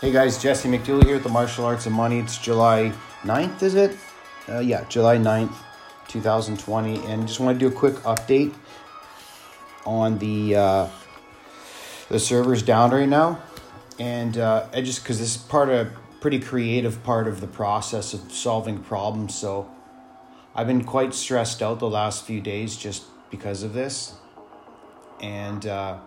hey guys, Jesse McDooley here with the Martial Arts of Money. It's July 9th, is it? Uh, yeah, July 9th, 2020. And just want to do a quick update on the uh, the servers down right now. And uh, I just, because this is part of pretty creative part of the process of solving problems. So I've been quite stressed out the last few days just because of this. And, uh,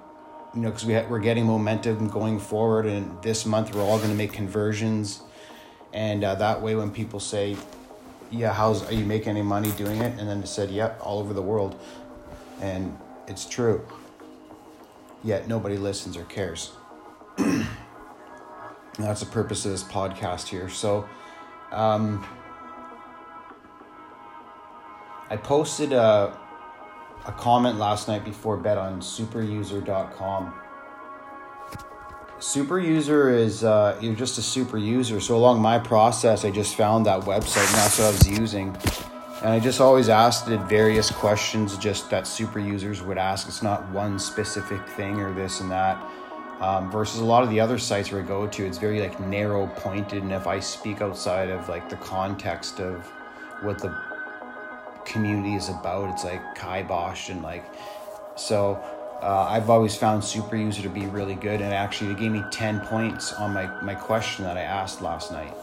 you know, because we ha- we're getting momentum going forward, and this month we're all going to make conversions, and uh, that way when people say, "Yeah, how's are you making any money doing it?" and then they said, "Yep, all over the world," and it's true. Yet nobody listens or cares. that's the purpose of this podcast here. So, um, I posted a a comment last night before bed on superuser.com. Superuser is uh, you're just a super user. So along my process, I just found that website, and that's what I was using. And I just always asked it various questions, just that super users would ask. It's not one specific thing or this and that. Um, versus a lot of the other sites where I go to, it's very like narrow pointed, and if I speak outside of like the context of what the community is about. It's like kibosh and like so. Uh, I've always found super user to be really good, and actually, it gave me ten points on my my question that I asked last night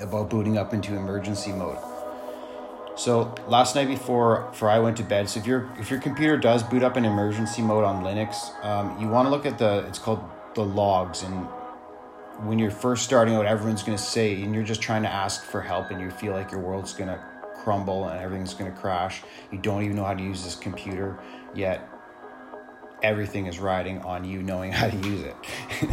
about booting up into emergency mode. So last night before before I went to bed, so if your if your computer does boot up in emergency mode on Linux, um, you want to look at the it's called the logs and when you're first starting out, everyone's going to say, and you're just trying to ask for help, and you feel like your world's going to crumble and everything's going to crash. You don't even know how to use this computer, yet everything is riding on you knowing how to use it.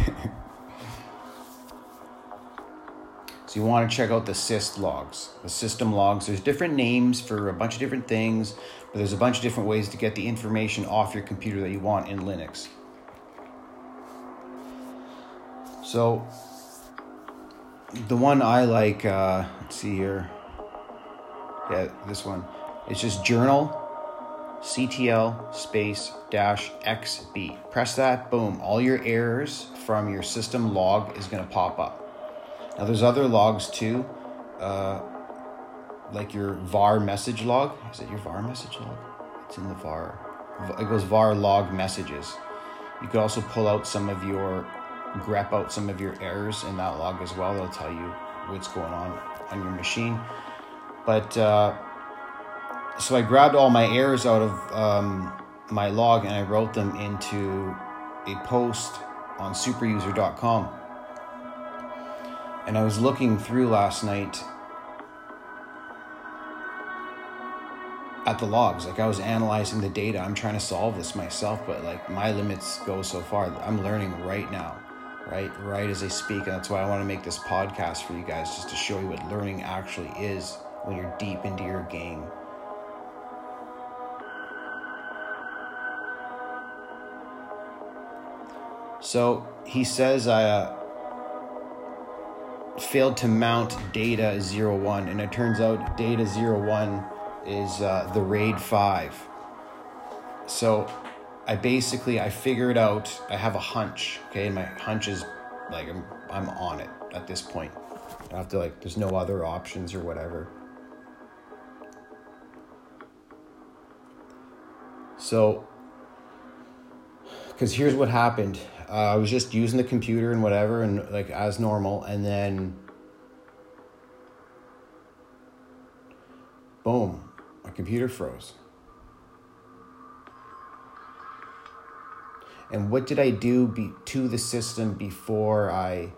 so you want to check out the syst logs, the system logs. There's different names for a bunch of different things, but there's a bunch of different ways to get the information off your computer that you want in Linux. So the one I like, uh, let's see here. Yeah, this one. It's just journal CTL space dash XB. Press that, boom. All your errors from your system log is going to pop up. Now, there's other logs too, uh, like your var message log. Is it your var message log? It's in the var. It goes var log messages. You could also pull out some of your, grep out some of your errors in that log as well. They'll tell you what's going on on your machine. But uh, so I grabbed all my errors out of um, my log and I wrote them into a post on superuser.com. And I was looking through last night at the logs. Like I was analyzing the data. I'm trying to solve this myself, but like my limits go so far. I'm learning right now, right? Right as I speak. And that's why I want to make this podcast for you guys, just to show you what learning actually is when you're deep into your game. So he says I uh, failed to mount data 01, and it turns out data 01 is uh, the RAID 5. So I basically I figured out I have a hunch, okay, and my hunch is like I'm I'm on it at this point. I have to like there's no other options or whatever. So, because here's what happened. Uh, I was just using the computer and whatever, and like as normal, and then boom, my computer froze. And what did I do be, to the system before I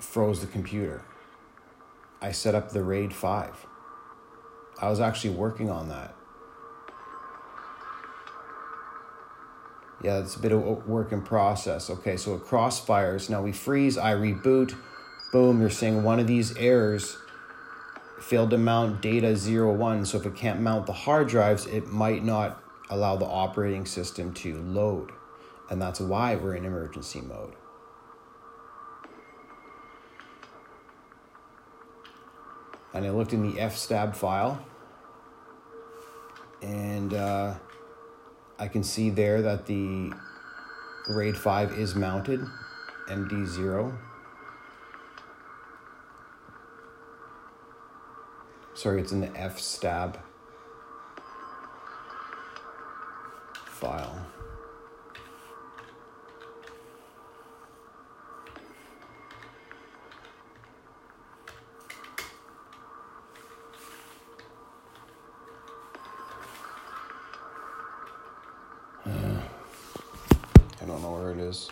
froze the computer? I set up the RAID 5. I was actually working on that. Yeah, it's a bit of work in process. Okay, so it crossfires. Now we freeze, I reboot. Boom, you're seeing one of these errors failed to mount data 01. So if it can't mount the hard drives, it might not allow the operating system to load. And that's why we're in emergency mode. And I looked in the fstab file and uh, I can see there that the RAID 5 is mounted, MD0. Sorry, it's in the fstab file. It is.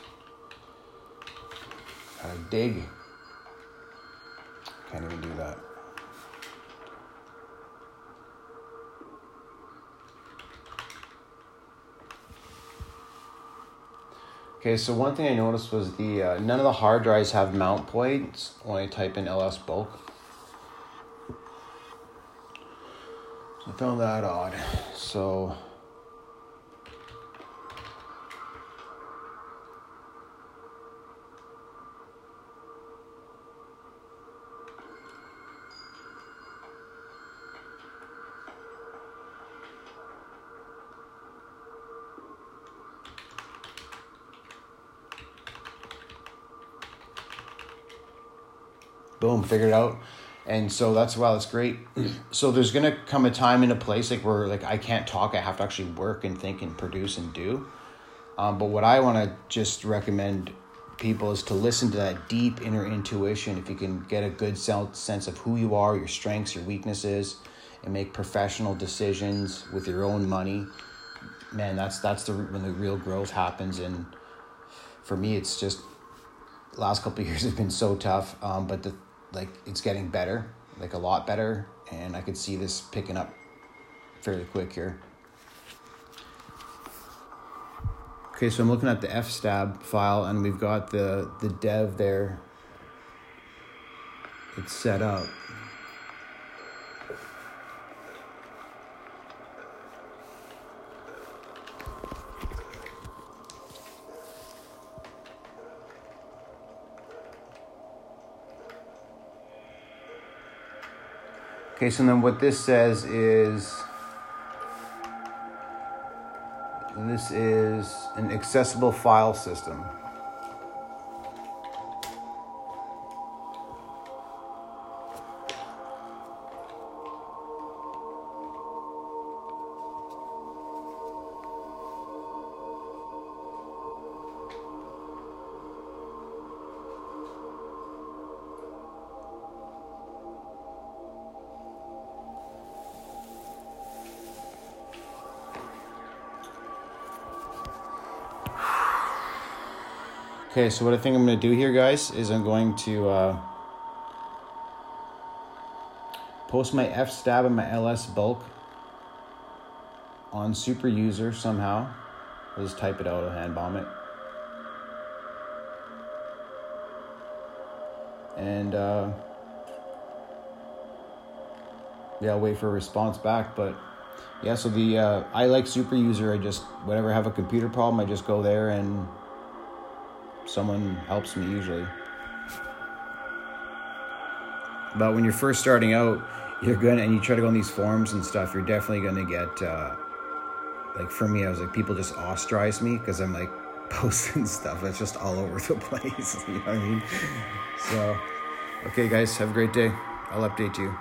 Gotta dig. Can't even do that. Okay, so one thing I noticed was the uh, none of the hard drives have mount points when I type in ls bulk. I found that odd. So boom, figured out. And so that's wow, that's great. so there's gonna come a time in a place like where like I can't talk, I have to actually work and think and produce and do. Um, but what I want to just recommend people is to listen to that deep inner intuition. If you can get a good sense of who you are, your strengths, your weaknesses, and make professional decisions with your own money, man, that's that's the when the real growth happens. And for me, it's just last couple years have been so tough. Um, but the like it's getting better, like a lot better, and I could see this picking up fairly quick here. Okay, so I'm looking at the fstab file, and we've got the the dev there. It's set up. Okay, so then what this says is this is an accessible file system. Okay, so what I think I'm going to do here, guys, is I'm going to uh, post my fstab and my LS bulk on super user somehow. I'll just type it out, I'll hand bomb it. And uh, yeah, I'll wait for a response back. But yeah, so the uh, I like super user. I just whenever I have a computer problem, I just go there and someone helps me usually. But when you're first starting out, you're gonna and you try to go on these forums and stuff. You're definitely gonna get uh, like for me, I was like people just ostracize me because I'm like posting stuff that's just all over the place. You know what I mean? So, okay, guys, have a great day. I'll update you.